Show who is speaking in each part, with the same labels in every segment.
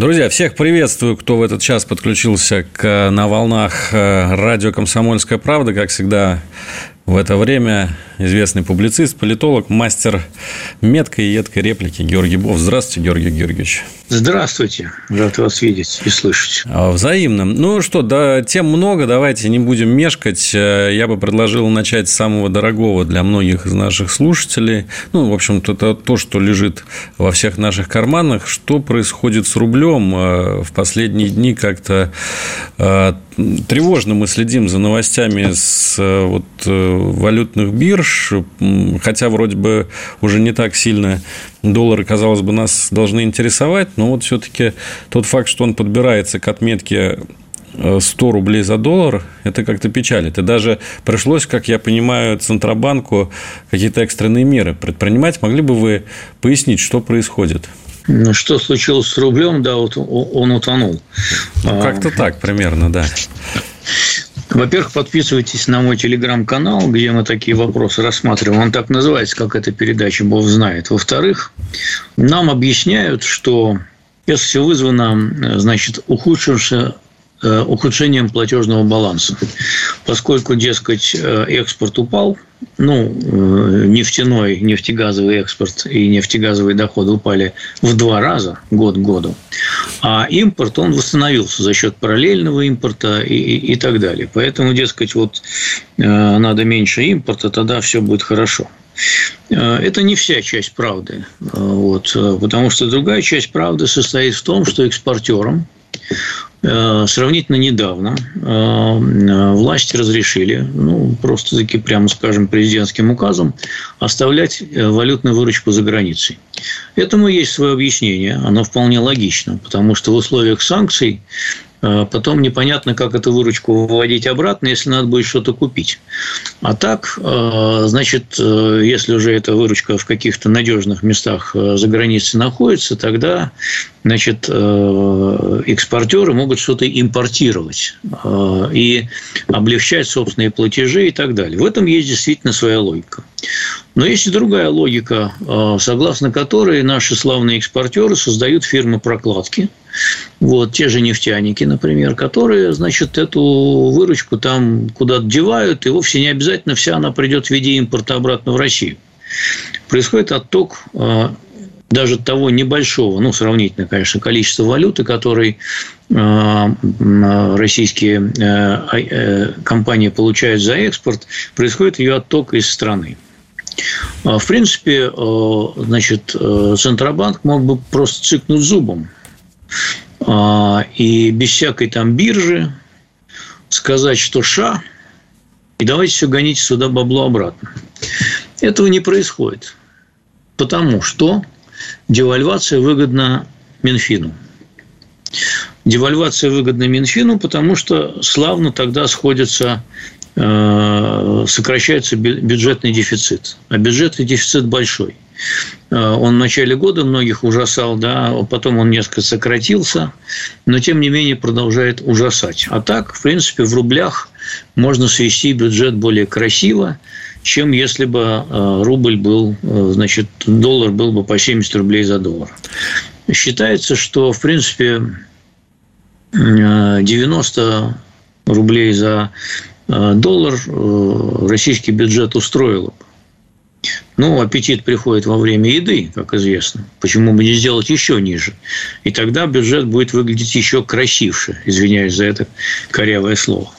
Speaker 1: Друзья, всех приветствую, кто в этот час подключился к, на волнах э, радио «Комсомольская правда». Как всегда, в это время известный публицист, политолог, мастер меткой и едкой реплики Георгий Бов. Здравствуйте, Георгий Георгиевич.
Speaker 2: Здравствуйте. Рад вас видеть и слышать.
Speaker 1: А, взаимно. Ну что, да, тем много, давайте не будем мешкать. Э, я бы предложил начать с самого дорогого для многих из наших слушателей. Ну, в общем-то, это то, что лежит во всех наших карманах. Что происходит с рублем? Э, в последние дни как-то э, тревожно мы следим за новостями с вот, валютных бирж, хотя вроде бы уже не так сильно доллары, казалось бы, нас должны интересовать, но вот все-таки тот факт, что он подбирается к отметке 100 э, рублей за доллар, это как-то печалит. И даже пришлось, как я понимаю, Центробанку какие-то экстренные меры предпринимать. Могли бы вы пояснить, что происходит?
Speaker 2: Ну, что случилось с рублем, да, вот он утонул.
Speaker 1: Ну, как-то так примерно, да.
Speaker 2: Во-первых, подписывайтесь на мой телеграм-канал, где мы такие вопросы рассматриваем. Он так называется, как эта передача Бог знает. Во-вторых, нам объясняют, что это все вызвано, значит, ухудшившимся Э, ухудшением платежного баланса. Поскольку, дескать, э, экспорт упал, ну, э, нефтяной, нефтегазовый экспорт и нефтегазовые доходы упали в два раза год к году, а импорт, он восстановился за счет параллельного импорта и, и, и так далее. Поэтому, дескать, вот надо меньше импорта, тогда все будет хорошо. Это не вся часть правды, вот, потому что другая часть правды состоит в том, что экспортерам Э, сравнительно недавно э, власти разрешили, ну, просто таки, прямо скажем, президентским указом, оставлять э, валютную выручку за границей. Этому есть свое объяснение, оно вполне логично, потому что в условиях санкций потом непонятно, как эту выручку выводить обратно, если надо будет что-то купить. А так, а, значит, э, если уже эта выручка в каких-то надежных местах э, за границей находится, тогда, значит, э, экспортеры могут что-то импортировать и облегчать собственные платежи и так далее. В этом есть действительно своя логика. Но есть и другая логика, согласно которой наши славные экспортеры создают фирмы прокладки – вот, те же нефтяники, например, которые, значит, эту выручку там куда-то девают, и вовсе не обязательно вся она придет в виде импорта обратно в Россию. Происходит отток а, даже того небольшого, ну, сравнительно, конечно, количества валюты, который а, российские а, э, компании получают за экспорт, происходит ее отток из страны. В принципе, значит, э, Центробанк мог бы просто цикнуть зубом и без всякой там биржи сказать, что ша, и давайте все гоните сюда бабло обратно. Этого не происходит. Потому что девальвация выгодна Минфину. Девальвация выгодна Минфину, потому что славно тогда сходится Э, сокращается бюджетный дефицит. А бюджетный дефицит большой. Э, он в начале года многих ужасал, да, потом он несколько сократился, но тем не менее продолжает ужасать. А так, в принципе, в рублях можно свести бюджет более красиво, чем если бы э, рубль был, значит, доллар был бы по 70 рублей за доллар. Считается, что, в принципе, 90 рублей за Э, доллар э, российский бюджет устроил бы. Ну, аппетит приходит во время еды, как известно. Почему бы не сделать еще ниже? И тогда бюджет будет выглядеть еще красивше, извиняюсь за это корявое слово.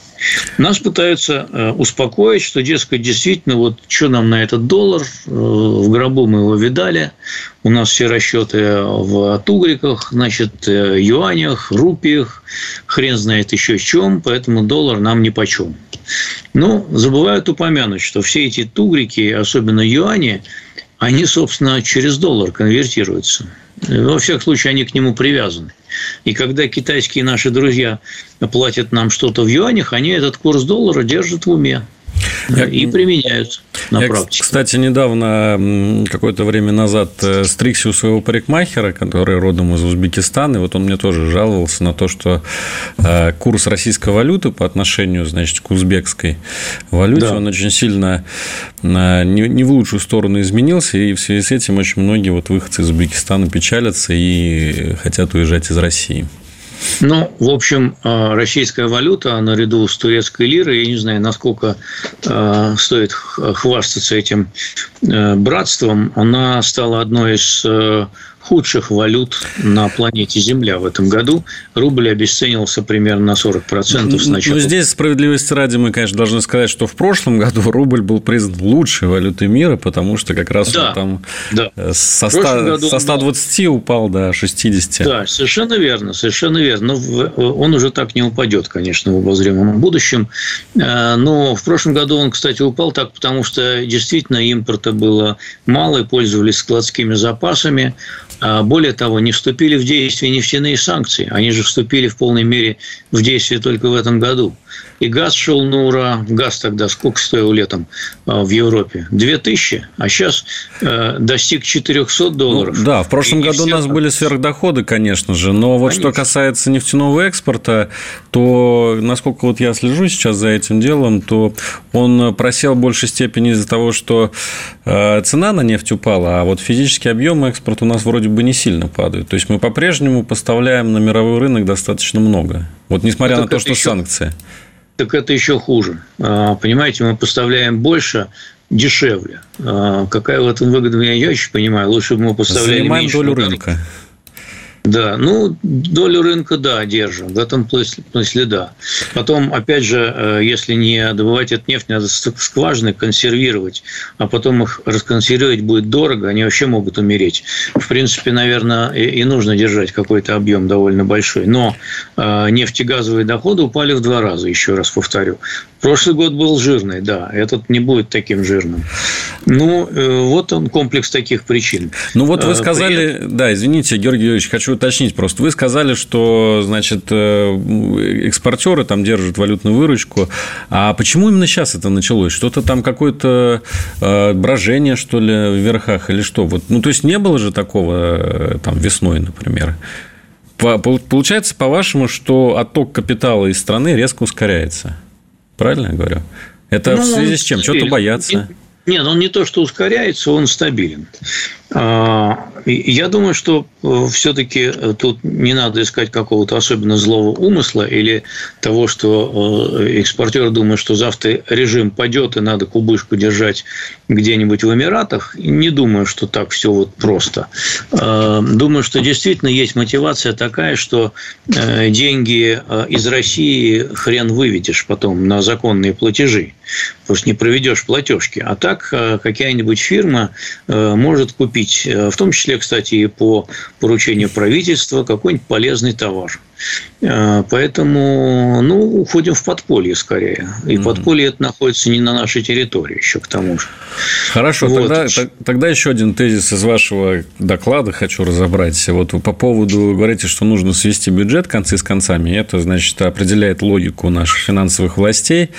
Speaker 2: Нас пытаются э, успокоить, что, дескать, действительно, вот что нам на этот доллар, в гробу мы его видали, у нас все расчеты в тугриках, значит, юанях, рупиях, хрен знает еще чем, поэтому доллар нам ни почем. Ну, забывают упомянуть, что все эти тугрики, особенно юани, они, собственно, через доллар конвертируются. Во всяком случае, они к нему привязаны. И когда китайские наши друзья платят нам что-то в юанях, они этот курс доллара держат в уме. Я, и применяют на
Speaker 1: я,
Speaker 2: практике.
Speaker 1: Кстати, недавно, какое-то время назад, э, стригся у своего парикмахера, который родом из Узбекистана, и вот он мне тоже жаловался на то, что э, курс российской валюты по отношению, значит, к узбекской валюте, да. он очень сильно э, не в лучшую сторону изменился, и в связи с этим очень многие вот выходцы из Узбекистана печалятся и хотят уезжать из России.
Speaker 2: Ну, в общем, э, российская валюта наряду с турецкой лирой, я не знаю, насколько э, стоит хвастаться этим э, братством, она стала одной из худших валют на планете Земля в этом году. Рубль обесценился примерно на 40% с начала.
Speaker 1: Но здесь справедливости ради мы, конечно, должны сказать, что в прошлом году рубль был признан лучшей валютой мира, потому что как раз да, он там да. Э, со, 100, со 120 он... упал до 60.
Speaker 2: Да, совершенно верно, совершенно верно. Но он уже так не упадет, конечно, в обозримом будущем. Э, но в прошлом году он, кстати, упал так, потому что действительно импорта было мало, и пользовались складскими запасами. А более того, не вступили в действие нефтяные санкции. Они же вступили в полной мере в действие только в этом году. И газ шел на ура. Газ тогда сколько стоил летом а, в Европе? 2000, а сейчас э, достиг 400 долларов.
Speaker 1: Ну, да, в прошлом и году у нас были сверхдоходы, конечно же. Но вот конечно. что касается нефтяного экспорта, то, насколько вот я слежу сейчас за этим делом, то он просел в большей степени из-за того, что э, цена на нефть упала, а вот физический объем экспорта у нас вроде бы не сильно падает. То есть мы по-прежнему поставляем на мировой рынок достаточно много. Вот несмотря это на то, что еще... санкции
Speaker 2: так это еще хуже. А, понимаете, мы поставляем больше, дешевле. А, какая в этом выгода, я очень понимаю. Лучше бы мы поставляли
Speaker 1: Занимаем
Speaker 2: меньше.
Speaker 1: долю рынка.
Speaker 2: Да, ну, долю рынка, да, держим. В этом смысле, да. Потом, опять же, э, если не добывать эту нефть, надо скважины консервировать, а потом их расконсервировать будет дорого, они вообще могут умереть. В принципе, наверное, и нужно держать какой-то объем довольно большой. Но э, нефтегазовые доходы упали в два раза, еще раз повторю. Прошлый год был жирный, да, этот не будет таким жирным. Ну, э, вот он комплекс таких причин.
Speaker 1: Ну, вот вы сказали, При... да, извините, Георгий Георгиевич, хочу уточнить просто. Вы сказали, что, значит, э, экспортеры там держат валютную выручку. А почему именно сейчас это началось? Что-то там какое-то э, брожение, что ли, в верхах или что? Вот, ну, то есть, не было же такого э, там весной, например. Получается, по-вашему, что отток капитала из страны резко ускоряется. Правильно я говорю? Это ну, в связи с чем? Чего-то боятся?
Speaker 2: Нет, он не то, что ускоряется, он стабилен. А, я думаю, что э, все-таки э, тут не надо искать какого-то особенно злого умысла или того, что э, экспортер думает, что завтра режим падет и надо кубышку держать где-нибудь в Эмиратах. Не думаю, что так все вот просто. А, думаю, что действительно есть мотивация такая, что деньги из России хрен выведешь потом на законные платежи. Просто не проведешь платежки. А так какая-нибудь фирма может купить купить, э, в том числе, кстати, и по поручению правительства, какой-нибудь полезный товар. Э, поэтому, ну, уходим в подполье скорее. И mm подполье это находится не на нашей территории еще к тому же.
Speaker 1: Хорошо, вот. тогда, тогда еще один тезис из вашего доклада хочу разобрать. Вот по поводу, говорите, что нужно свести бюджет концы с концами. Это, значит, определяет логику наших финансовых властей.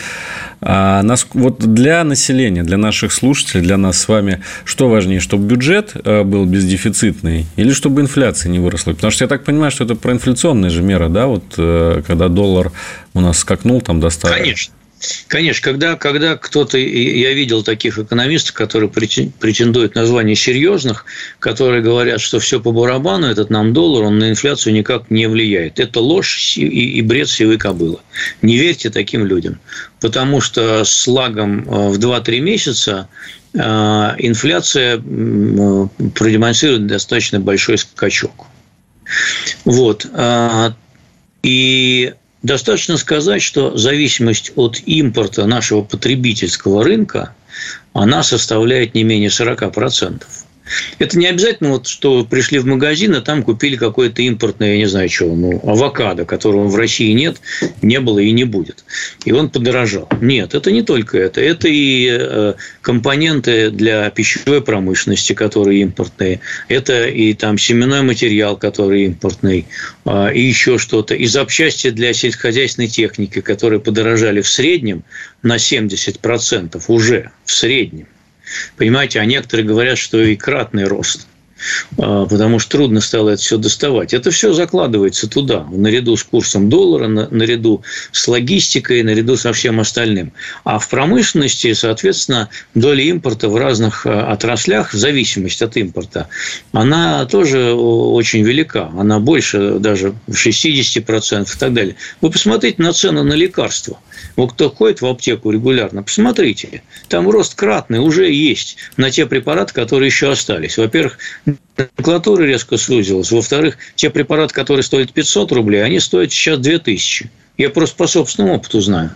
Speaker 1: А нас, вот для населения, для наших слушателей, для нас с вами, что важнее, чтобы бюджет э, был бездефицитный или чтобы инфляция не выросла? Потому что я так понимаю, что это проинфляционная же мера, да, вот э, когда доллар у нас скакнул там до 100.
Speaker 2: Конечно. Конечно, когда, когда кто-то, я видел таких экономистов, которые претендуют на звание серьезных, которые говорят, что все по барабану, этот нам доллар, он на инфляцию никак не влияет. Это ложь и, и бред сивой кобылы. Не верьте таким людям, потому что с лагом э, в 2-3 месяца э, инфляция продемонстрирует достаточно большой скачок. Вот. А, и достаточно сказать, что зависимость от импорта нашего потребительского рынка, она составляет не менее 40%. Это не обязательно, вот, что пришли в магазин, а там купили какое-то импортное, я не знаю, что, ну, авокадо, которого в России нет, не было и не будет. И он подорожал. Нет, это не только это. Это и э, компоненты для пищевой промышленности, которые импортные. Это и там семенной материал, который импортный. А, и еще что-то. И запчасти для сельскохозяйственной техники, которые подорожали в среднем на 70% уже в среднем. Понимаете, а некоторые говорят, что и кратный рост а, потому что трудно стало это все доставать. Это все закладывается туда, наряду с курсом доллара, наряду с логистикой, наряду со всем остальным. А в промышленности, соответственно, доля импорта в разных а, отраслях, в зависимости от импорта, она тоже очень велика. Она больше даже 60% и так далее. Вы посмотрите на цены на лекарства – вот кто ходит в аптеку регулярно, посмотрите, там рост кратный уже есть на те препараты, которые еще остались. Во-первых, номенклатура резко сузилась. Во-вторых, те препараты, которые стоят 500 рублей, они стоят сейчас 2000. Я просто по собственному опыту знаю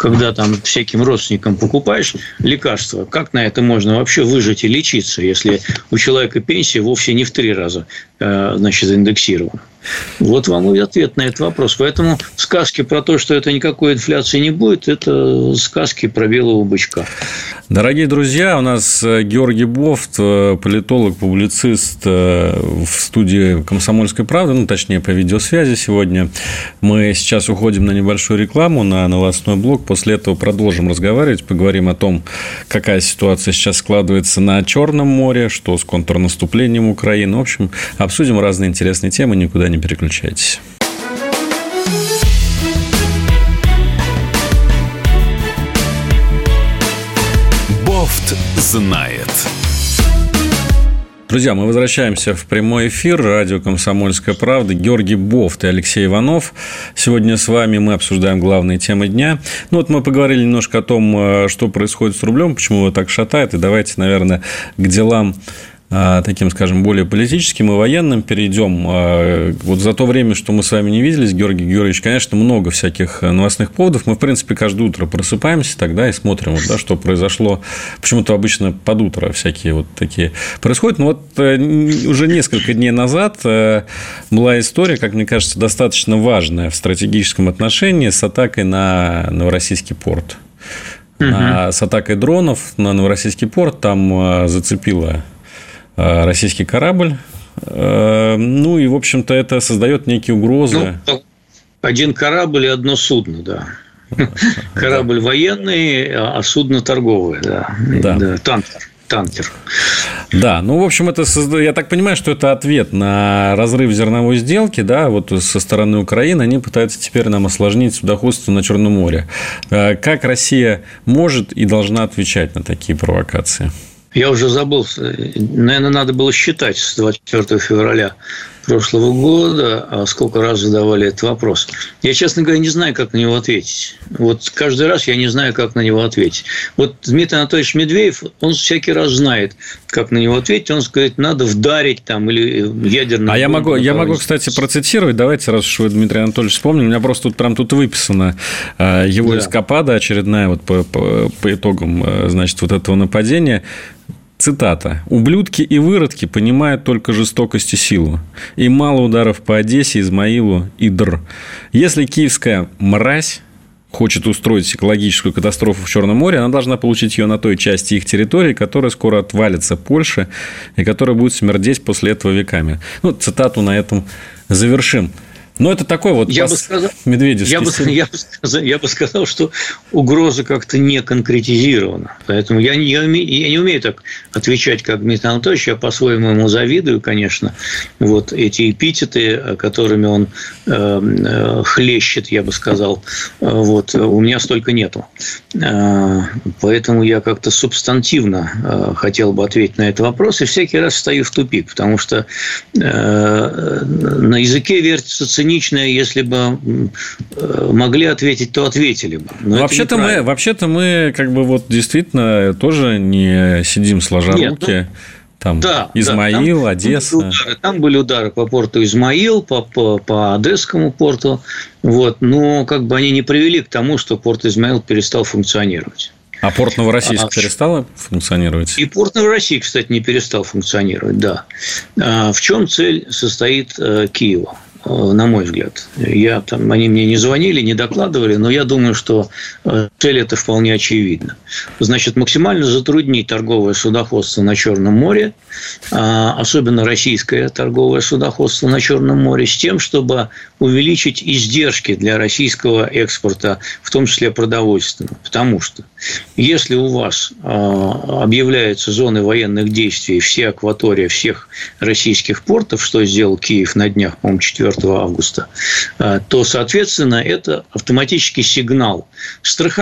Speaker 2: когда там всяким родственникам покупаешь лекарства, как на это можно вообще выжить и лечиться, если у человека пенсия вовсе не в три раза э, значит, индексирована? Вот вам и ответ на этот вопрос. Поэтому сказки про то, что это никакой инфляции не будет, это сказки про белого бычка.
Speaker 1: Дорогие друзья, у нас э, Георгий Бофт, э, политолог, публицист в студии «Комсомольской правды», ну, точнее, по видеосвязи сегодня. Мы сейчас уходим на небольшую рекламу, на новостной блок. После этого продолжим разговаривать, поговорим о том, какая ситуация сейчас складывается на Черном море, что с контрнаступлением Украины. В общем, обсудим разные интересные темы, никуда не переключайтесь.
Speaker 3: Знает.
Speaker 1: Друзья, мы возвращаемся в прямой эфир. Радио «Комсомольская правда». Георгий Бофт и Алексей Иванов. Сегодня с вами мы обсуждаем главные темы дня. Ну, вот мы поговорили немножко о том, э, что происходит с рублем, почему его так шатает. И давайте, наверное, к делам таким, скажем, более политическим и военным перейдем. А, вот за то время, что мы с вами не виделись, Георгий Георгиевич, конечно, много всяких новостных поводов. Мы, в принципе, каждое утро просыпаемся тогда и смотрим, вот, да, что произошло. Почему-то обычно под утро всякие вот такие происходят. Но вот э, уже несколько дней назад э, была история, как мне кажется, достаточно важная в стратегическом отношении с атакой на Новороссийский порт. Угу. С атакой дронов на Новороссийский порт там э, зацепило российский корабль. Э, ну и, в общем-то, это создает некие угрозы.
Speaker 2: Ну, один корабль и одно судно, да. Корабль военный, а судно торговое, да. Да. да танкер танкер.
Speaker 1: Да, ну, в общем, это, я так понимаю, что это ответ на разрыв зерновой сделки, да, вот со стороны Украины, они пытаются теперь нам осложнить судоходство на Черном море. Э, как Россия может и должна отвечать на такие провокации?
Speaker 2: Я уже забыл, наверное, надо было считать с 24 февраля прошлого года, а сколько раз задавали этот вопрос. Я, честно говоря, не знаю, как на него ответить. Вот каждый раз я не знаю, как на него ответить. Вот Дмитрий Анатольевич Медведев, он всякий раз знает, как на него ответить. Он сказать, надо вдарить там или ядерный.
Speaker 1: А я могу, я могу, кстати, процитировать. Давайте, раз уж вы Дмитрий Анатольевич вспомнили, у меня просто тут прям тут выписано а, его да. эскапада очередная вот по, по, по итогам, а, значит, вот этого нападения. Цитата. «Ублюдки и выродки понимают только жестокость и силу. И мало ударов по Одессе, Измаилу и Др. Если киевская мразь хочет устроить экологическую катастрофу в Черном море, она должна получить ее на той части их территории, которая скоро отвалится Польше и которая будет смердеть после этого веками. Ну, цитату на этом завершим. Но это такой вот
Speaker 2: я бы сказал, медведевский я бы, я, бы сказал, я бы сказал, что угроза как-то не конкретизирована. Поэтому я не, я, я не умею так отвечать, как Дмитрий Анатольевич. Я по-своему ему завидую, конечно. Вот эти эпитеты, которыми он э, э, хлещет, я бы сказал, вот, у меня столько нету. Э, поэтому я как-то субстантивно э, хотел бы ответить на этот вопрос. И всякий раз стою в тупик, потому что э, на языке вертится ценить циничное, если бы э, могли ответить, то ответили бы.
Speaker 1: вообще-то мы, вообще-то мы как бы вот действительно тоже не сидим сложа Нет, руки. Ну... Там да, Измаил, да, там Одесса.
Speaker 2: Были удары, там были удары по порту Измаил, по, по, по Одесскому порту. Вот, но как бы они не привели к тому, что порт Измаил перестал функционировать.
Speaker 1: А порт Новороссийск а, перестал функционировать?
Speaker 2: И порт Новороссийск, кстати, не перестал функционировать, да. А, в чем цель состоит э, Киева? Э, на мой взгляд. Я, там, они мне не звонили, не докладывали, но я думаю, что э, цель это вполне очевидна. Значит, максимально затруднить торговое судоходство на Черном море, а, особенно российское торговое судоходство на Черном море, с тем, чтобы увеличить издержки для российского экспорта, в том числе продовольственного. Потому что если у вас а, объявляются зоны военных действий, все акватория всех российских портов, что сделал Киев на днях, по-моему, 4 4 августа, а, то, соответственно, это автоматический сигнал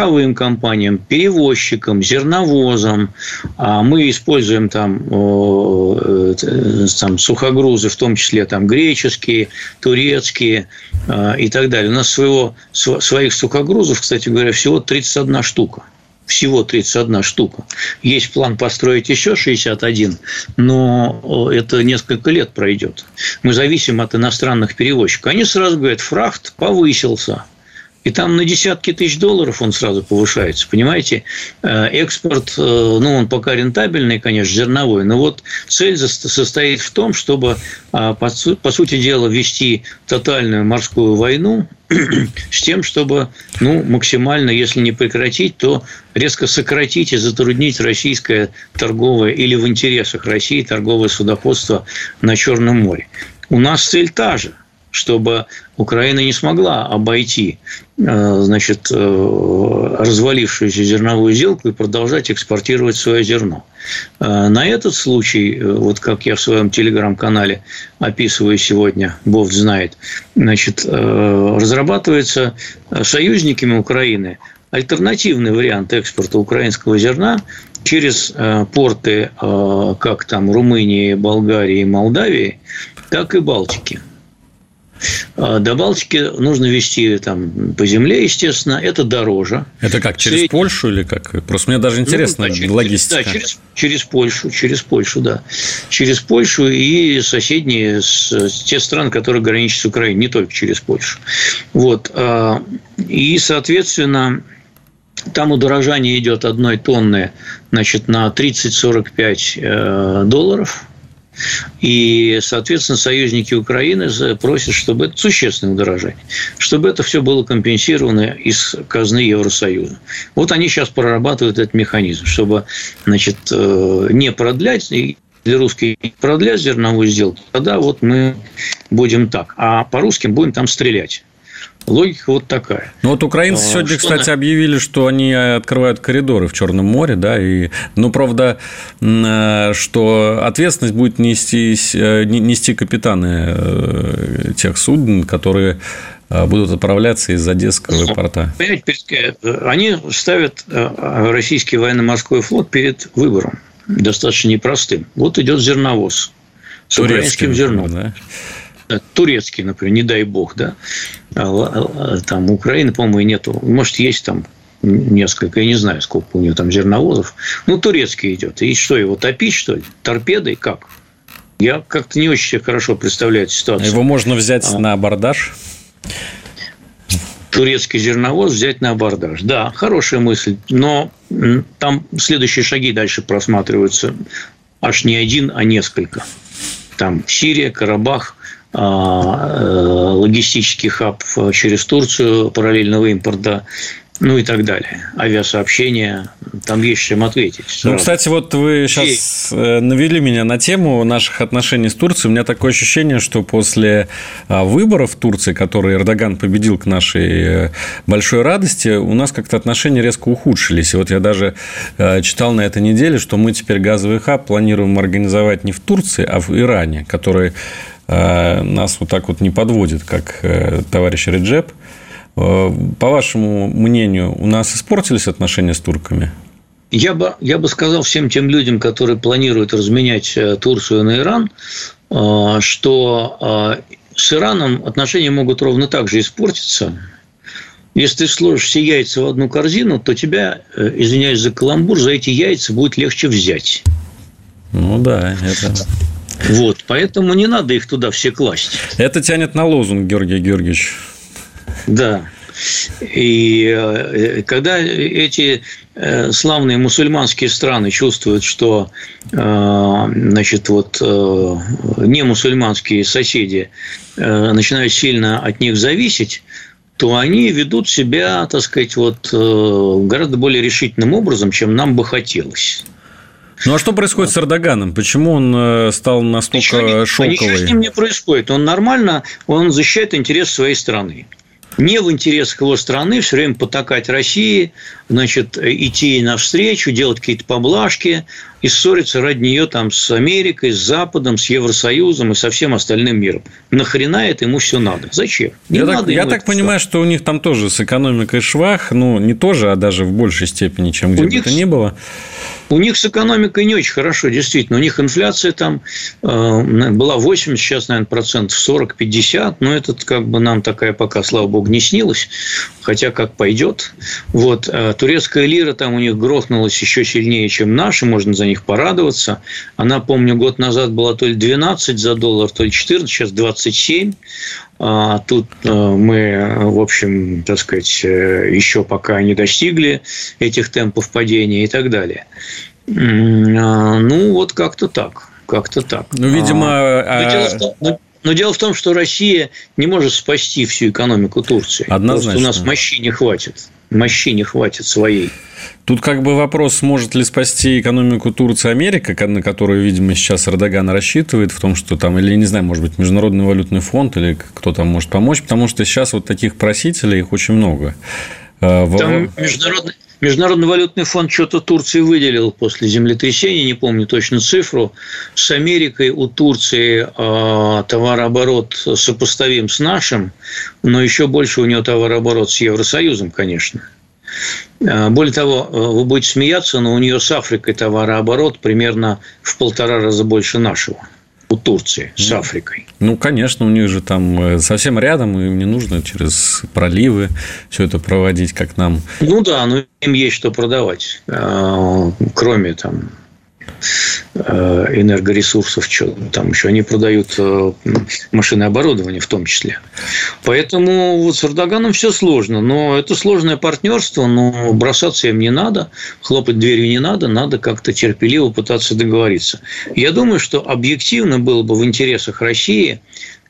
Speaker 2: страховым компаниям, перевозчикам, зерновозам. А мы используем там, э, там сухогрузы, в том числе там греческие, турецкие а, и так далее. У нас своего, своих сухогрузов, кстати говоря, всего 31 штука всего 31 штука. Есть план построить еще 61, но это несколько лет пройдет. Мы зависим от иностранных перевозчиков. Они сразу говорят, фрахт повысился – и там на десятки тысяч долларов он сразу повышается, понимаете? Э, экспорт, э, ну, он пока рентабельный, конечно, зерновой, но вот цель состоит в том, чтобы, а, по сути дела, вести тотальную морскую войну с тем, чтобы ну, максимально, если не прекратить, то резко сократить и затруднить российское торговое или в интересах России торговое судоходство на Черном море. У нас цель та же – чтобы Украина не смогла обойти значит, э, развалившуюся зерновую сделку и продолжать экспортировать свое зерно. Э, на этот случай, вот как я в своем телеграм-канале описываю сегодня, Бог знает, значит, разрабатывается союзниками Украины альтернативный вариант экспорта украинского зерна через порты как там Румынии, Болгарии Молдавии, так и Балтики. А, до Балтики нужно вести там по земле, естественно, это дороже.
Speaker 1: Это как, через Сред... Польшу или как? Просто мне даже интересно ну, да, через, логистика.
Speaker 2: Да, через, через Польшу, через Польшу, да. Через Польшу и соседние, с, те страны, которые граничат с Украиной, не только через Польшу. Вот. А, и, соответственно, там удорожание идет одной тонны значит, на 30-45 э, долларов – и, соответственно, союзники Украины просят, чтобы это существенное удорожание, чтобы это все было компенсировано из казны Евросоюза. Вот они сейчас прорабатывают этот механизм, чтобы значит, э, не продлять для русских продлять зерновую сделку, тогда вот мы будем так. А по русским будем там стрелять. Логика вот такая.
Speaker 1: Ну вот украинцы а, сегодня, что кстати, на... объявили, что они открывают коридоры в Черном море, да, и, ну, правда, э, что ответственность будет нести, э, нести капитаны э, тех судн, которые будут отправляться из Одесского ну, порта.
Speaker 2: Понимаете, они ставят российский военно-морской флот перед выбором достаточно непростым. Вот идет зерновоз с Турецким, украинским зерном. Да? Турецкий, например, не дай бог, да, а, а, там Украины, по-моему, и нету, может, есть там несколько, я не знаю, сколько у него там зерновозов, ну, турецкий идет, и что, его топить, что ли, торпедой, как? Я как-то не очень хорошо представляю ситуацию.
Speaker 1: Его можно взять а. на абордаж?
Speaker 2: турецкий зерновоз взять на абордаж. Да, хорошая мысль, но там следующие шаги дальше просматриваются аж не один, а несколько. Там Сирия, Карабах, а, логистический хаб через Турцию параллельного импорта, ну и так далее. Авиасообщения, там есть чем ответить.
Speaker 1: Ну, кстати, вот вы сейчас э, навели меня на тему наших отношений с Турцией. У меня такое ощущение, что после а, выборов в Турции, которые Эрдоган победил к нашей э, большой радости, у нас как-то отношения резко ухудшились. И вот я даже читал на этой неделе, что мы теперь газовый хаб планируем организовать не в Турции, а в Иране, который Э, нас вот так вот не подводит, как э, товарищ Реджеп. Э, по вашему мнению, у нас испортились отношения с турками?
Speaker 2: Я бы, я бы сказал всем тем людям, которые планируют разменять Турцию на Иран, что с Ираном отношения могут ровно так же испортиться. Если ты сложишь все яйца в одну корзину, то тебя, извиняюсь за каламбур, за эти яйца будет легче взять.
Speaker 1: Ну да, это
Speaker 2: вот, поэтому не надо их туда все класть.
Speaker 1: Это тянет на лозунг, Георгий Георгиевич.
Speaker 2: Да. И э, когда эти э, славные мусульманские страны чувствуют, что значит, вот, не мусульманские соседи начинают сильно от них зависеть, то они ведут себя, так сказать, вот, гораздо более решительным образом, чем нам бы хотелось.
Speaker 1: Ну а что происходит с Эрдоганом? Почему он э, стал настолько ничего, шелковый?
Speaker 2: Ничего с ним не происходит. Он нормально, он защищает интересы своей страны не в интересах его страны все время потакать России, значит, идти ей навстречу, делать какие-то поблажки и ссориться ради нее там с Америкой, с Западом, с Евросоюзом и со всем остальным миром. Нахрена это ему все надо? Зачем?
Speaker 1: Не я надо так, я так понимаю, что у них там тоже с экономикой швах, ну, не тоже, а даже в большей степени, чем где у бы них... то ни было.
Speaker 2: У них с экономикой не очень хорошо, действительно. У них инфляция там э, была 80, сейчас, наверное, процентов 40-50. Но это как бы нам такая пока, слава богу, не снилась. Хотя как пойдет. Вот. Э, турецкая лира там у них грохнулась еще сильнее, чем наши. Можно за них порадоваться. Она, помню, год назад была то ли 12 за доллар, то ли 14, сейчас 27. А тут э, мы, в общем, так сказать, э, еще пока не достигли этих темпов падения и так далее. А, ну, вот как-то так. Как-то так.
Speaker 1: Ну, видимо...
Speaker 2: А... Том, но, дело в том, что Россия не может спасти всю экономику Турции.
Speaker 1: Однозначно.
Speaker 2: Просто у нас мощи не хватит. Мощи не хватит своей.
Speaker 1: Тут как бы вопрос, сможет ли спасти экономику Турции Америка, на которую, видимо, сейчас Эрдоган рассчитывает в том, что там, или, не знаю, может быть, Международный валютный фонд, или кто там может помочь, потому что сейчас вот таких просителей, их очень много.
Speaker 2: А, там международный, Международный валютный фонд что-то Турции выделил после землетрясения, не помню точно цифру. С Америкой у Турции а, товарооборот сопоставим с нашим, но еще больше у него товарооборот с Евросоюзом, конечно. А, более того, вы будете смеяться, но у нее с Африкой товарооборот примерно в полтора раза больше нашего у Турции с ну, Африкой.
Speaker 1: Ну, конечно, у них же там э, совсем рядом, им не нужно через проливы все это проводить, как нам.
Speaker 2: Ну да, но им есть что продавать, а, кроме там Э, энергоресурсов, что там еще они продают э, машины оборудование в том числе. Поэтому вот с Эрдоганом все сложно, но это сложное партнерство, но бросаться им не надо, хлопать дверью не надо, надо как-то терпеливо пытаться договориться. Я думаю, что объективно было бы в интересах России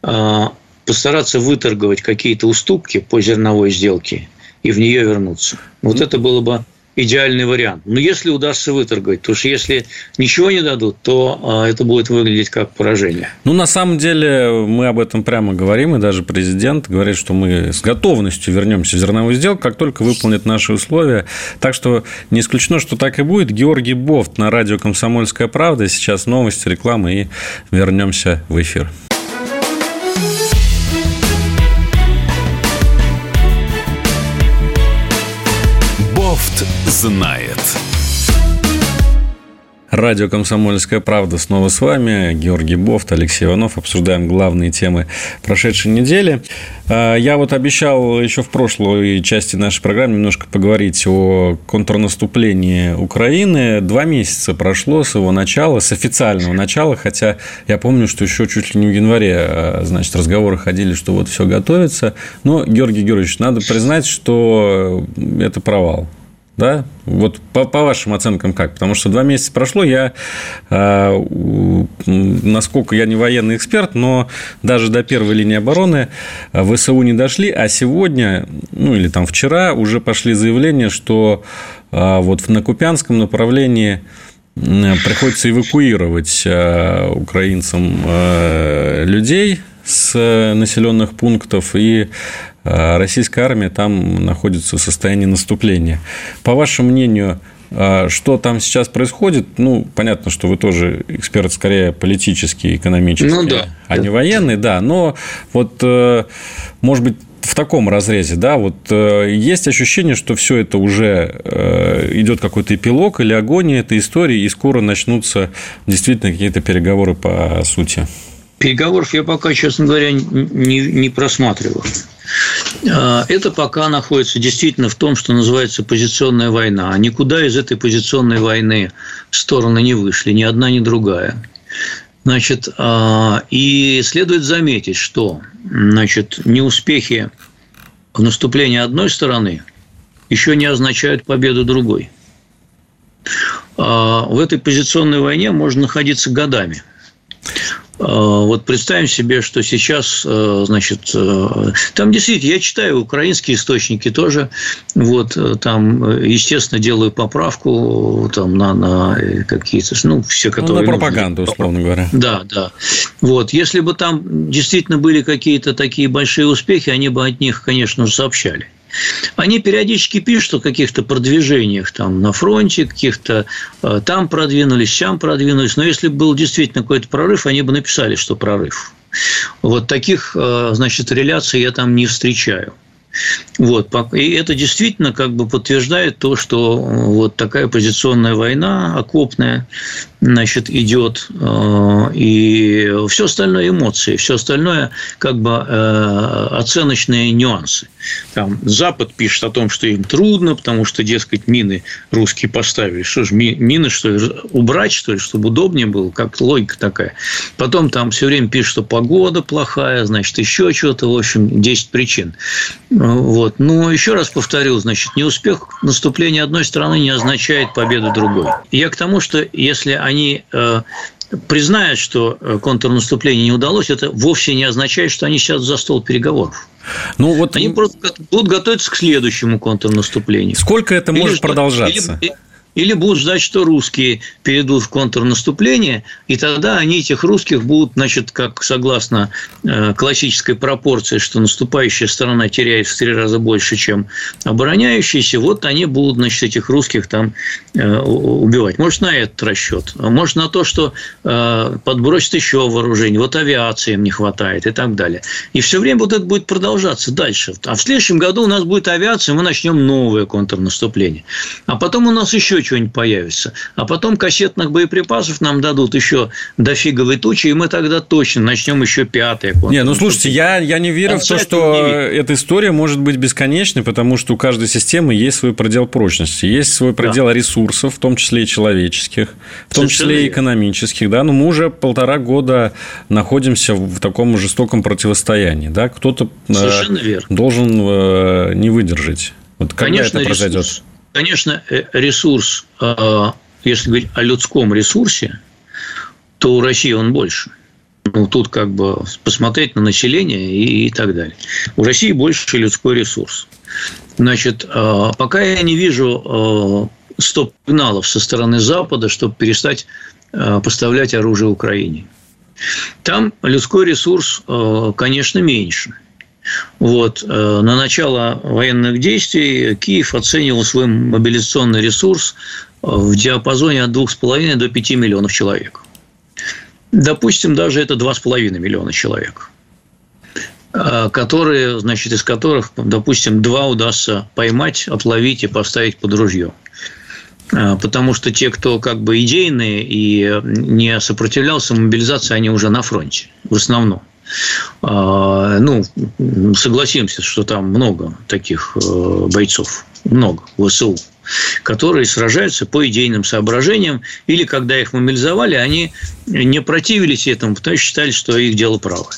Speaker 2: э, постараться выторговать какие-то уступки по зерновой сделке и в нее вернуться. Вот это было бы идеальный вариант. Но если удастся выторговать, потому что если ничего не дадут, то а, это будет выглядеть как поражение.
Speaker 1: Ну, на самом деле, мы об этом прямо говорим, и даже президент говорит, что мы с готовностью вернемся в зерновую сделку, как только выполнят наши условия. Так что не исключено, что так и будет. Георгий Бофт на радио «Комсомольская правда». Сейчас новости, реклама, и вернемся в эфир.
Speaker 3: Знает.
Speaker 1: Радио «Комсомольская правда» снова с вами. Георгий Бофт, Алексей Иванов. Обсуждаем главные темы прошедшей недели. А, я вот обещал еще в прошлой части нашей программы немножко поговорить о контрнаступлении Украины. Два месяца прошло с его начала, с официального начала, хотя я помню, что еще чуть ли не в январе а, значит, разговоры ходили, что вот все готовится. Но, Георгий Георгиевич, надо признать, что это провал да? Вот по, по вашим оценкам как? Потому что два месяца прошло, я, э, насколько я не военный эксперт, но даже до первой линии обороны в ВСУ не дошли, а сегодня, ну или там вчера уже пошли заявления, что э, вот на Купянском направлении приходится эвакуировать э, украинцам э, людей с населенных пунктов и а российская армия там находится в состоянии наступления. По вашему мнению, а что там сейчас происходит? Ну, понятно, что вы тоже эксперт скорее политический, экономический, ну, да. а не военный, да. Но вот, э, может быть, в таком разрезе, да, вот э, есть ощущение, что все это уже э, идет какой-то эпилог или агония этой истории, и скоро начнутся действительно какие-то переговоры по сути.
Speaker 2: Переговоров я пока, честно говоря, не, не просматриваю. А, это пока находится действительно в том, что называется позиционная война. А никуда из этой позиционной войны стороны не вышли, ни одна, ни другая. Значит, а, и следует заметить, что значит, неуспехи наступление одной стороны еще не означает победу другой. В этой позиционной войне можно находиться годами. А, вот представим себе, что сейчас, а, значит, там действительно, я читаю украинские источники тоже, вот, там, естественно, делаю поправку там, на, на какие-то, ну, все, которые...
Speaker 1: Ну, на пропаганду, условно говоря.
Speaker 2: Да, да. Вот, если бы там действительно были какие-то такие большие успехи, они бы от них, конечно же, сообщали. Они периодически пишут о каких-то продвижениях там на фронте, каких-то э, там продвинулись, сям продвинулись. Но если бы был действительно какой-то прорыв, они бы написали, что прорыв. Вот таких, э, значит, реляций я там не встречаю. Вот. И это действительно как бы подтверждает то, что э, вот такая позиционная война окопная, значит, идет, э, и все остальное эмоции, все остальное как бы э, оценочные нюансы. Там Запад пишет о том, что им трудно, потому что, дескать, мины русские поставили. Что ж, мины, что ли, убрать, что ли, чтобы удобнее было? Как логика такая. Потом там все время пишут, что погода плохая, значит, еще что-то, в общем, 10 причин. Вот. Но еще раз повторю, значит, неуспех наступления одной страны не означает победу другой. Я к тому, что если они э, признают, что э, контрнаступление не удалось, это вовсе не означает, что они сейчас за стол переговоров. Ну, вот... Они просто будут готовиться к следующему контрнаступлению.
Speaker 1: Сколько это или может продолжаться?
Speaker 2: Или, или будут ждать, что русские перейдут в контрнаступление, и тогда они этих русских будут, значит, как согласно э, классической пропорции, что наступающая сторона теряет в три раза больше, чем обороняющаяся, вот они будут, значит, этих русских там э, убивать. Может, на этот расчет. Может, на то, что э, подбросят еще вооружение, вот авиации им не хватает и так далее. И все время вот это будет продолжаться дальше. А в следующем году у нас будет авиация, мы начнем новое контрнаступление. А потом у нас еще что-нибудь появится. А потом кассетных боеприпасов нам дадут еще дофиговой тучи, и мы тогда точно начнем еще пятое.
Speaker 1: Не, ну слушайте, я, я не верю в то, что эта история может быть бесконечной, потому что у каждой системы есть свой предел прочности, есть свой предел да. ресурсов, в том числе и человеческих, в том Совершенно числе и экономических. Да? Но мы уже полтора года находимся в таком жестоком противостоянии. Да? Кто-то э, должен э, не выдержать. Вот когда Конечно, это произойдет? Ресурс
Speaker 2: конечно, э, ресурс, э, если говорить о людском ресурсе, то у России он больше. Ну, тут как бы посмотреть на население и, и так далее. У России больше людской ресурс. Значит, э, пока я не вижу стоп-сигналов со стороны Запада, чтобы перестать поставлять оружие Украине. Там людской ресурс, конечно, меньше – вот. Э, на начало военных действий Киев оценивал свой мобилизационный ресурс э, в диапазоне от 2,5 до 5 миллионов человек. Допустим, даже это 2,5 миллиона человек э, которые, значит, из которых, допустим, два удастся поймать, отловить и поставить под ружье. Потому что те, кто как бы идейные и не сопротивлялся мобилизации, они уже на фронте в основном. А, ну, согласимся, что там много таких э, бойцов, много ВСУ которые сражаются по идейным соображениям, или когда их мобилизовали, они не противились этому, потому что считали, что их дело правое.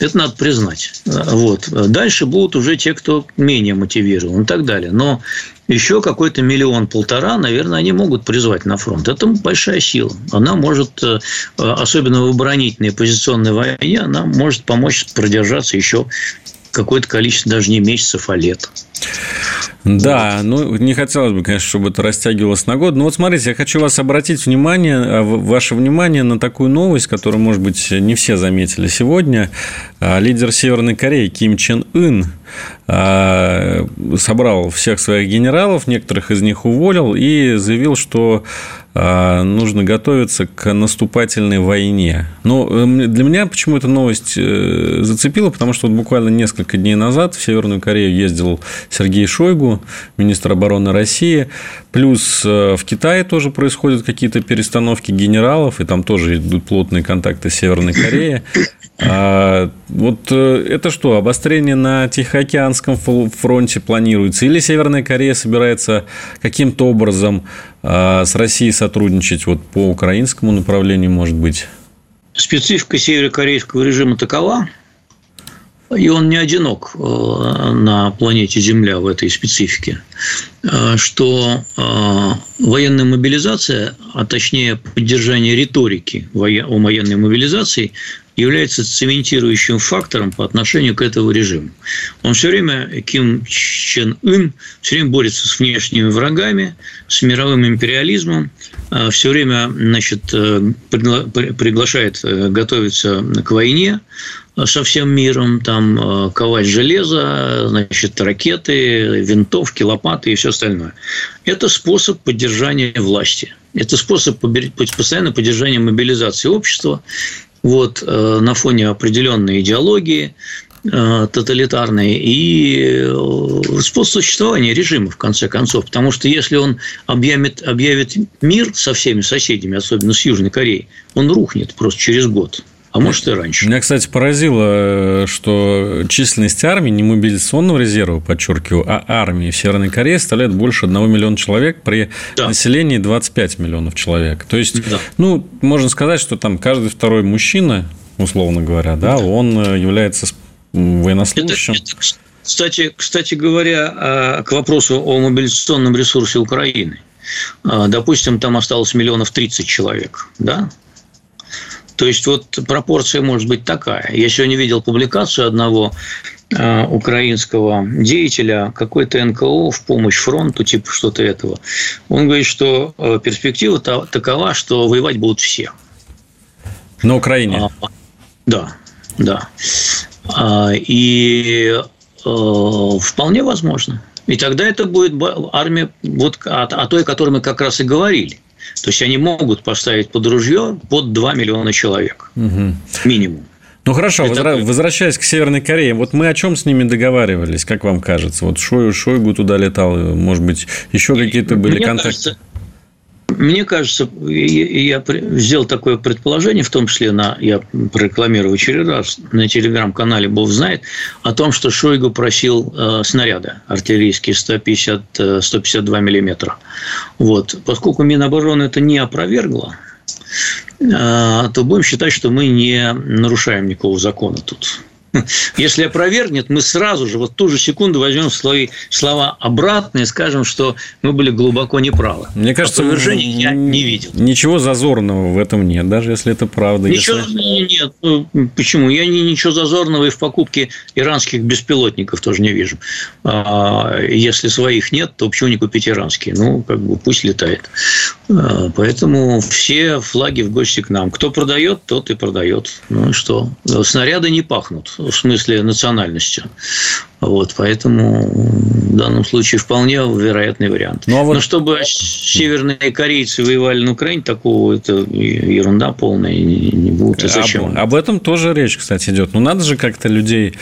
Speaker 2: Это надо признать. Вот. Дальше будут уже те, кто менее мотивирован и так далее. Но еще какой-то миллион-полтора, наверное, они могут призвать на фронт. Это большая сила. Она может, э, особенно в оборонительной позиционной войне, она может помочь продержаться еще какое-то количество, даже не месяцев, а лет.
Speaker 1: Да, ну не хотелось бы, конечно, чтобы это растягивалось на год. Но вот смотрите, я хочу вас обратить внимание, а, ваше внимание на такую новость, которую, может быть, не все заметили сегодня. А, лидер Северной Кореи Ким Чен Ын а, собрал всех своих генералов, некоторых из них уволил и заявил, что нужно готовиться к наступательной войне. Но эм, для меня почему эта новость э, зацепила, потому что вот буквально несколько дней назад в Северную Корею ездил Сергей Шойгу, министр обороны России, плюс э, в Китае тоже происходят какие-то перестановки генералов, и там тоже идут плотные контакты с Северной Кореей. А вот э, это что, обострение на Тихоокеанском фронте планируется? Или Северная Корея собирается каким-то образом а, с Россией сотрудничать вот по украинскому направлению, может быть?
Speaker 2: Специфика северокорейского режима такова, и он не одинок э, на планете Земля в этой специфике, э, что э, военная мобилизация, а точнее поддержание риторики о военной мобилизации является цементирующим фактором по отношению к этому режиму. Он все время, Ким Чен Ын, все время борется с внешними врагами, с мировым империализмом, все время значит, приглашает готовиться к войне, со всем миром, там э, ковать железо, значит, ракеты, винтовки, лопаты и все остальное. Это способ поддержания власти. Это способ постоянно поддержания мобилизации общества вот, э, на фоне определенной идеологии, э, тоталитарной и способ существования режима, в конце концов. Потому что если он объявит, объявит мир со всеми соседями, особенно с Южной Кореей, он рухнет просто через год а может и раньше.
Speaker 1: Меня, кстати, поразило, что численность армии, не мобилизационного резерва, подчеркиваю, а армии в Северной Корее составляет больше 1 миллиона человек при да. населении 25 миллионов человек. То есть, да. ну, можно сказать, что там каждый второй мужчина, условно говоря, да, да. он является военнослужащим. Это, это,
Speaker 2: кстати, кстати говоря, а, к вопросу о мобилизационном ресурсе Украины. А, допустим, там осталось миллионов 30 человек, да, то есть, вот пропорция может быть такая. Я сегодня видел публикацию одного э, украинского деятеля какой-то НКО в помощь фронту, типа что-то этого. Он говорит, что э, перспектива такова, что воевать будут все.
Speaker 1: На Украине?
Speaker 2: А, да, да. А, и э, вполне возможно. И тогда это будет армия вот о, о той, о которой мы как раз и говорили. То есть они могут поставить под ружье под 2 миллиона человек. Угу. Минимум.
Speaker 1: Ну хорошо, Это... возвращаясь к Северной Корее, вот мы о чем с ними договаривались, как вам кажется? Вот Шойгу, Шойгу туда летал, может быть, еще какие-то были Мне контакты? Кажется,
Speaker 2: мне кажется, я сделал такое предположение, в том числе на, я прорекламирую очередной раз, на телеграм-канале Бог знает, о том, что Шойгу просил э, снаряды артиллерийские 150, 152 миллиметра. Вот. Поскольку Минобороны это не опровергло, э, то будем считать, что мы не нарушаем никакого закона тут. Если опровергнет, мы сразу же, вот ту же секунду возьмем свои слова обратно и скажем, что мы были глубоко неправы.
Speaker 1: Мне кажется,
Speaker 2: Опровержения я не видел.
Speaker 1: Ничего зазорного в этом нет, даже если это правда.
Speaker 2: Ничего
Speaker 1: если...
Speaker 2: нет. Ну, почему? Я не, ничего зазорного и в покупке иранских беспилотников тоже не вижу. А, если своих нет, то почему не купить иранские? Ну, как бы пусть летает. А, поэтому все флаги в гости к нам. Кто продает, тот и продает. Ну и что? Снаряды не пахнут в смысле национальностью. Вот, поэтому в данном случае вполне вероятный вариант. Ну, а вот... Но чтобы северные корейцы воевали на Украине, такого это ерунда полная, не, не будет. И зачем?
Speaker 1: Об, об этом тоже речь, кстати, идет. Ну, надо же как-то людей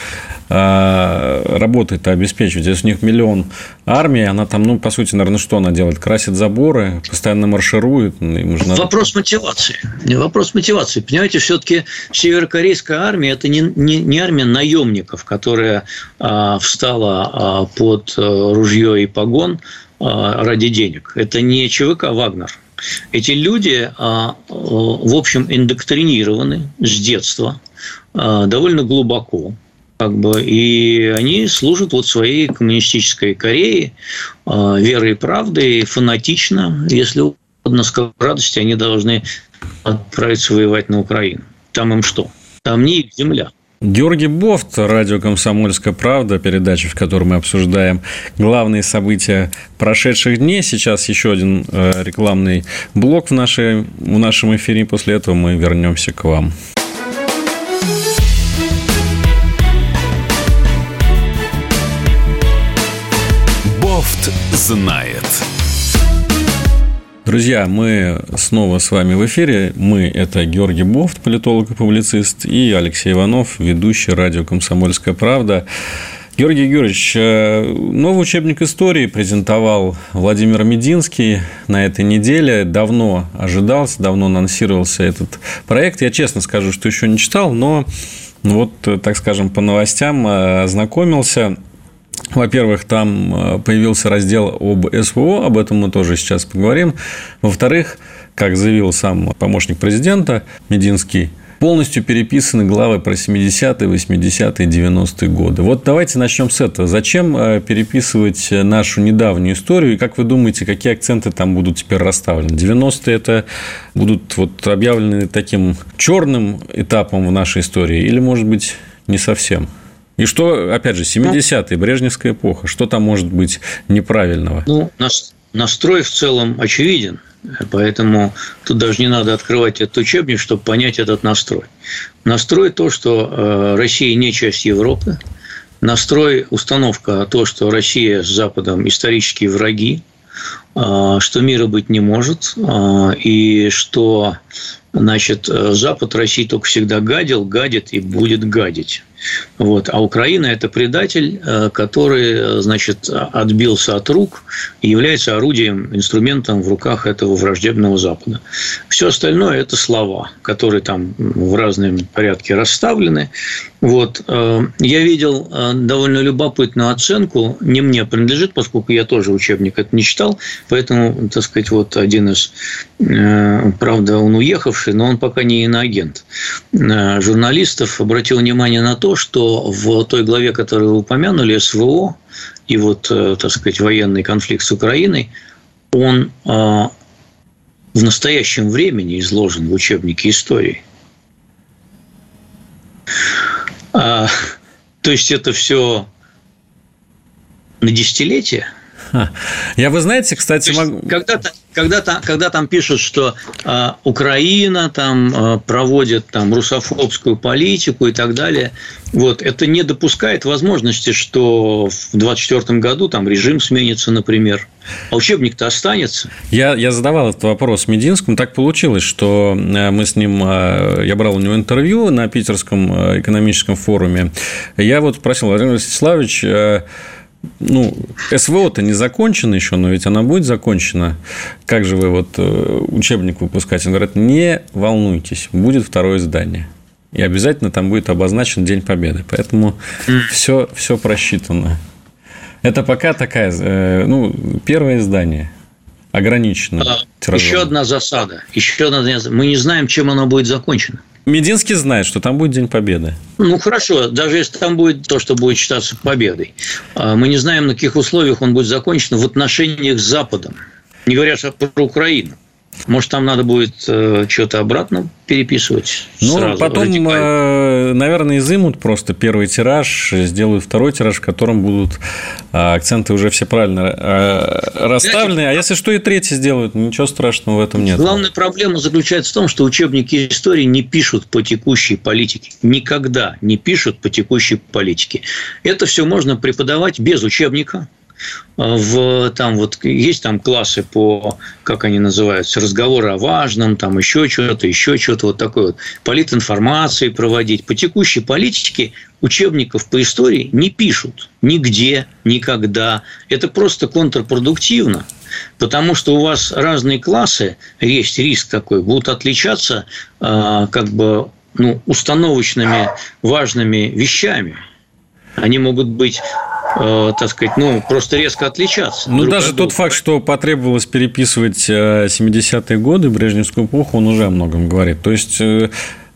Speaker 1: э, работать-то обеспечивать. Если у них миллион армии, она там, ну, по сути, наверное, что она делает? Красит заборы, постоянно марширует.
Speaker 2: Им надо... Вопрос мотивации. Вопрос мотивации. Понимаете, все-таки северокорейская армия – это не, не, не армия наемников, которая а, встала а, под э, ружье и погон а, ради денег. Это не ЧВК «Вагнер». Эти люди, в общем, индоктринированы с детства довольно глубоко. Как бы, и они служат вот своей коммунистической Корее верой и правдой, фанатично, если угодно, с радости, они должны отправиться воевать на Украину. Там им что? Там не их земля.
Speaker 1: Георгий Бофт, радио «Комсомольская правда», передача, в которой мы обсуждаем главные события прошедших дней. Сейчас еще один э, рекламный блок в, нашей, в нашем эфире. После этого мы вернемся к вам.
Speaker 3: Бофт знает.
Speaker 1: Друзья, мы снова с вами в эфире. Мы – это Георгий Бофт, политолог и публицист, и Алексей Иванов, ведущий радио «Комсомольская правда». Георгий Георгиевич, э, новый учебник истории презентовал Владимир Мединский на этой неделе. Давно ожидался, давно анонсировался этот проект. Я честно скажу, что еще не читал, но вот, так скажем, по новостям э, ознакомился. Во-первых, там э, появился раздел об СВО, об этом мы тоже сейчас поговорим. Во-вторых, как заявил сам помощник президента Мединский, полностью переписаны главы про 70-е, 80-е, 90-е годы. Вот давайте начнем с этого. Зачем э, переписывать нашу недавнюю историю? И как вы думаете, какие акценты там будут теперь расставлены? 90-е это будут вот объявлены таким черным этапом в нашей истории? Или, может быть, не совсем? И что, опять же, 70-е, Брежневская эпоха, что там может быть неправильного?
Speaker 2: Ну, настрой в целом очевиден. Поэтому тут даже не надо открывать этот учебник, чтобы понять этот настрой. Настрой то, что э, Россия не часть Европы. Настрой, установка то, что Россия с Западом исторические враги, э, что мира быть не может, э, и что значит, Запад России только всегда гадил, гадит и будет гадить. Вот. А Украина – это предатель, э, который, значит, отбился от рук и является орудием, инструментом в руках этого враждебного Запада. Все остальное – это слова, которые там в разном порядке расставлены. Вот. Э, я видел э, довольно любопытную оценку, не мне принадлежит, поскольку я тоже учебник это не читал, поэтому, так сказать, вот один из, правда, он уехавший, но он пока не иноагент, журналистов обратил внимание на то, что в той главе, которую вы упомянули, СВО и вот, э, так сказать, военный конфликт с Украиной, он э, в настоящем времени изложен в учебнике истории. А, то есть это все на десятилетия.
Speaker 1: Я, вы знаете, кстати, могу...
Speaker 2: когда-то, когда, когда там пишут, что э, Украина там э, проводит там русофобскую политику и так далее, вот это не допускает возможности, что в 24 году там режим сменится, например, а учебник-то останется.
Speaker 1: Я, я задавал этот вопрос Мединскому. Так получилось, что э, мы с ним, э, я брал у него интервью на Питерском э, экономическом форуме. Я вот спросил, Владимир Вячеславович, ну, СВО-то не закончено еще, но ведь она будет закончена. Как же вы вот э, учебник выпускаете? Он говорит, не волнуйтесь, будет второе издание. И обязательно там будет обозначен День Победы. Поэтому все, все просчитано. Это пока такая, э, ну, первое издание ограничено.
Speaker 2: А, еще одна засада. Еще одна Мы не знаем, чем оно будет закончено.
Speaker 1: Мединский знает, что там будет День Победы.
Speaker 2: Ну, хорошо, даже если там будет то, что будет считаться победой. А, мы не знаем, на каких условиях он будет закончен в отношениях с Западом. Не говоря про Украину. Может, там надо будет э, что-то обратно переписывать?
Speaker 1: Ну, сразу, потом, радикально. Э, наверное, изымут просто первый тираж, сделают второй тираж, в котором будут э, акценты уже все правильно расставлены. А если что, и третий сделают, ничего страшного в этом нет.
Speaker 2: Главная проблема заключается в том, что учебники истории не пишут по текущей политике. Никогда не пишут по текущей политике. Это все можно преподавать без учебника в там вот есть там классы по как они называются разговоры о важном там еще что-то еще что-то вот такое вот. Политинформации проводить. По текущей политике учебников по истории не пишут нигде никогда. Это просто контрпродуктивно потому что у вас разные классы есть риск такой будут отличаться а, как бы ну, установочными важными вещами. Они могут быть э, так сказать, ну, просто резко отличаться.
Speaker 1: Ну, даже тот факт, что потребовалось переписывать 70-е э, годы, Брежневскую эпоху, он уже о многом говорит. То есть, э, Э,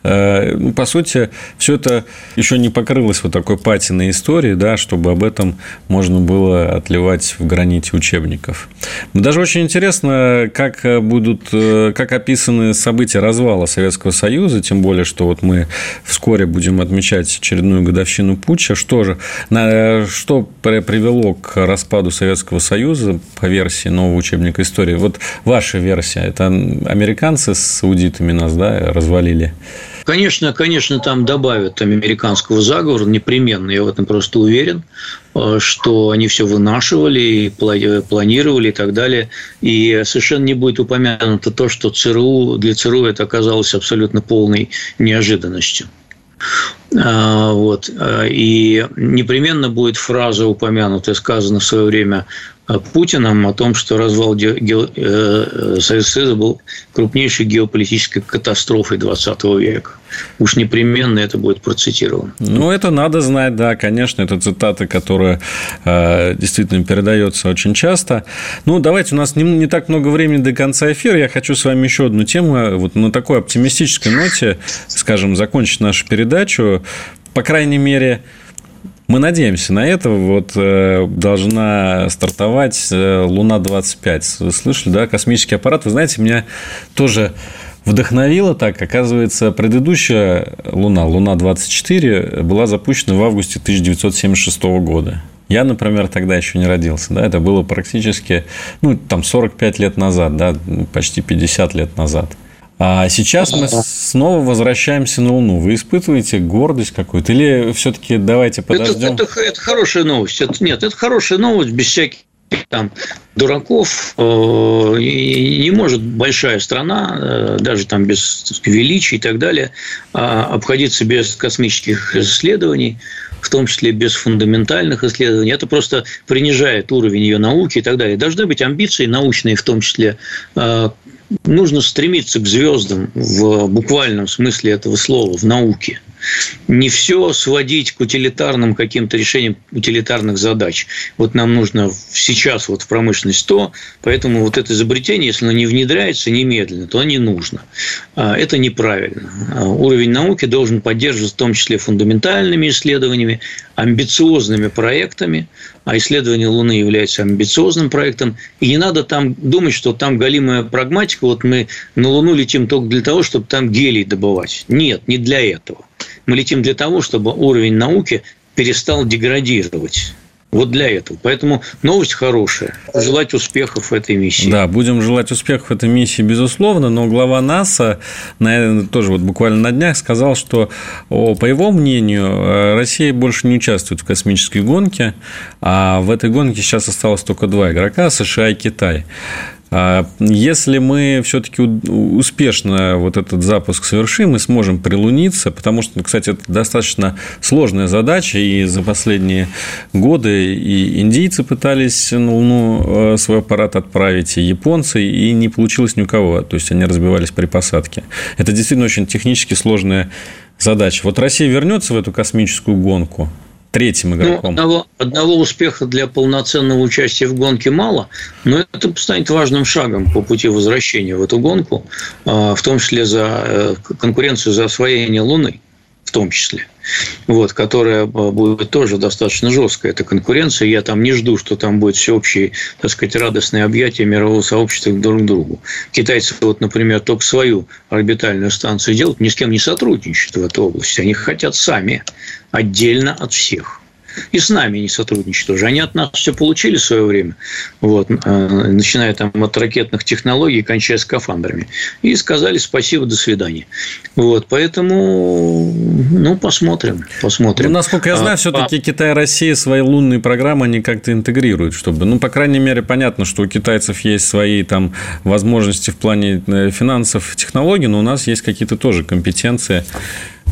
Speaker 1: по сути, все это еще не покрылось вот такой патиной истории, да, чтобы об этом можно было отливать в граните учебников. Даже очень интересно, как будут, э, как описаны события развала Советского Союза, тем более, что вот мы вскоре будем отмечать очередную годовщину путча. Что же, на, что привело к распаду Советского Союза по версии нового учебника истории? Вот ваша версия, это американцы с аудитами нас, да, развалили?
Speaker 2: Конечно, конечно, там добавят американского заговора непременно, я в этом просто уверен, э, что они все вынашивали, и планировали и так далее. И совершенно не будет упомянуто то, что ЦРУ, для ЦРУ это оказалось абсолютно полной неожиданностью. А, вот. И непременно будет фраза упомянутая, сказана в свое время Путиным о том, что развал СССР был крупнейшей геополитической катастрофой 20 века. Уж непременно это будет процитировано.
Speaker 1: Ну, это надо знать, да, конечно, это цитата, которая э, действительно передается очень часто. Ну, давайте, у нас не, не так много времени до конца эфира, я хочу с вами еще одну тему, вот на такой оптимистической ноте, скажем, закончить нашу передачу. По крайней мере, мы надеемся на это. Вот э, должна стартовать э, Луна-25. Вы слышали, да? Космический аппарат. Вы знаете, меня тоже вдохновило так. Оказывается, предыдущая Луна, Луна-24, была запущена в августе 1976 года. Я, например, тогда еще не родился, да, это было практически, ну, там, 45 лет назад, да, почти 50 лет назад. А сейчас мы снова возвращаемся на Луну. Вы испытываете гордость какую-то? Или все-таки давайте подождем?
Speaker 2: Это, это, это хорошая новость. Это, нет, это хорошая новость без всяких там дураков э, не может большая страна, э, даже там без величия и так далее, а, обходиться без космических исследований, в том числе без фундаментальных исследований. Это просто принижает уровень ее науки и так далее. Должны быть амбиции научные, в том числе э, нужно стремиться к звездам в буквальном смысле этого слова, в науке. Не все сводить к утилитарным каким-то решениям утилитарных задач. Вот нам нужно сейчас вот в промышленность то, поэтому вот это изобретение, если оно не внедряется немедленно, то не нужно. А, это неправильно. А, уровень науки должен поддерживаться в том числе фундаментальными исследованиями, амбициозными проектами, а исследование Луны является амбициозным проектом, и не надо там думать, что там галимая прагматика, вот мы на Луну летим только для того, чтобы там гелий добывать. Нет, не для этого. Мы летим для того, чтобы уровень науки перестал деградировать. Вот для этого. Поэтому новость хорошая. Желать успехов этой миссии.
Speaker 1: Да, будем желать успехов этой миссии, безусловно. Но глава НАСА, наверное, тоже вот буквально на днях сказал, что, по его мнению, э, Россия больше не участвует в космической гонке, а в этой гонке сейчас осталось только два игрока – США и Китай. А если мы все-таки успешно вот этот запуск совершим и сможем прилуниться, потому что, кстати, это достаточно сложная задача, и за последние годы и индийцы пытались на Луну э, свой аппарат отправить, и японцы, и не получилось ни у кого, то есть они разбивались при посадке. Это действительно очень технически сложная задача. Вот Россия вернется в эту космическую гонку, третьим ну, игроком?
Speaker 2: Ну, одного, одного успеха для полноценного участия в гонке мало, но это станет важным шагом по пути возвращения в эту гонку, а, в том числе за э, конкуренцию за освоение Луны в том числе, вот, которая будет тоже достаточно жесткая, эта конкуренция. Я там не жду, что там будет всеобщее, так сказать, радостное объятие мирового сообщества друг к другу. Китайцы, вот, например, только свою орбитальную станцию делают, ни с кем не сотрудничают в этой области. Они хотят сами, отдельно от всех и с нами не сотрудничают тоже. Они от нас все получили в свое время, вот, э, начиная там от ракетных технологий, кончая скафандрами, и сказали спасибо, до свидания. Вот, поэтому, ну, посмотрим, посмотрим. Ну,
Speaker 1: насколько я знаю, а, все-таки а... Китай и Россия свои лунные программы они как-то интегрируют, чтобы, ну, по крайней мере, понятно, что у китайцев есть свои там возможности в плане э, финансов, технологий, но у нас есть какие-то тоже компетенции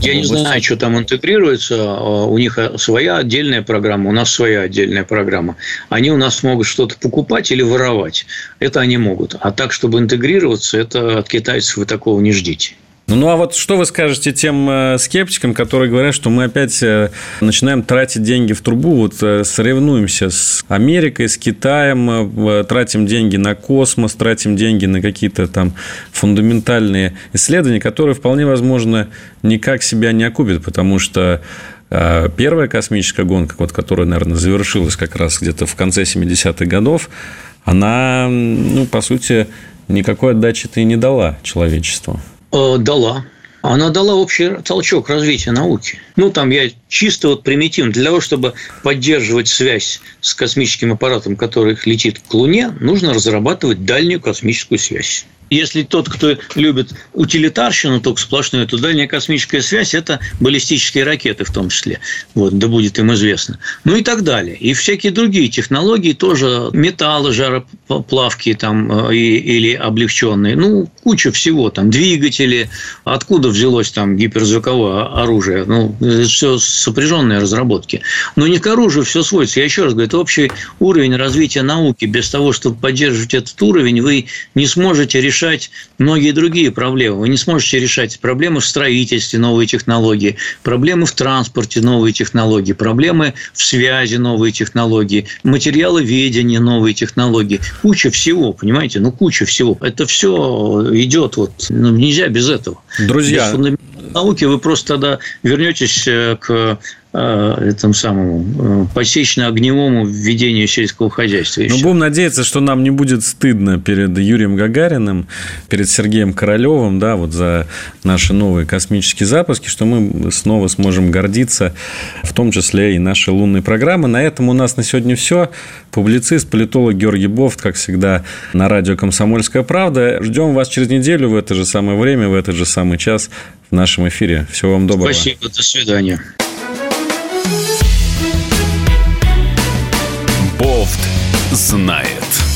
Speaker 2: я не знаю, что там интегрируется. А, у них своя отдельная программа, у нас своя отдельная программа. Они у нас могут что-то покупать или воровать. Это они могут. А так, чтобы интегрироваться, это от китайцев вы такого не ждите.
Speaker 1: Ну, ну а вот что вы скажете тем э, скептикам, которые говорят, что мы опять э, начинаем тратить деньги в трубу, вот э, соревнуемся с Америкой, с Китаем, тратим деньги на космос, тратим деньги на какие-то там фундаментальные исследования, которые вполне возможно никак себя не окупят, потому что первая космическая гонка, вот, которая, наверное, завершилась как раз где-то в конце 70-х годов, она, ну, по сути, никакой отдачи-то и не дала человечеству.
Speaker 2: Э, дала. Она дала общий толчок развития науки. Ну, там я чисто вот примитивно. Для того, чтобы поддерживать связь с космическим аппаратом, который летит к Луне, нужно разрабатывать дальнюю космическую связь. Если тот, кто любит утилитарщину только сплошную, то дальняя космическая связь – это баллистические ракеты в том числе. Вот, да будет им известно. Ну и так далее. И всякие другие технологии тоже, металлы, жароплавки там, э, или облегченные. Ну, куча всего. Там двигатели. Откуда взялось там гиперзвуковое оружие? Ну, это все сопряженные разработки. Но не к оружию все сводится. Я еще раз говорю, это общий уровень развития науки. Без того, чтобы поддерживать этот уровень, вы не сможете решить решать многие другие проблемы. Вы не сможете решать проблемы в строительстве, новые технологии, проблемы в транспорте, новые технологии, проблемы в связи, новые технологии, материалы ведения, новые технологии. Куча всего, понимаете? Ну, куча всего. Это все идет вот, ну, нельзя без этого.
Speaker 1: Друзья,
Speaker 2: без науки вы просто тогда вернетесь э, к Э, этому самому э, посечно-огневому введению сельского хозяйства.
Speaker 1: Ну, будем надеяться, что нам не будет стыдно перед Юрием Гагариным, перед Сергеем Королевым, да, вот за наши новые космические запуски, что мы снова сможем гордиться, в том числе и нашей лунной программы. На этом у нас на сегодня все. Публицист, политолог Георгий Бофт, как всегда, на радио «Комсомольская правда». Ждем вас через неделю в это же самое время, в этот же самый час в нашем эфире. Всего вам доброго.
Speaker 2: Спасибо, до свидания.
Speaker 3: знает.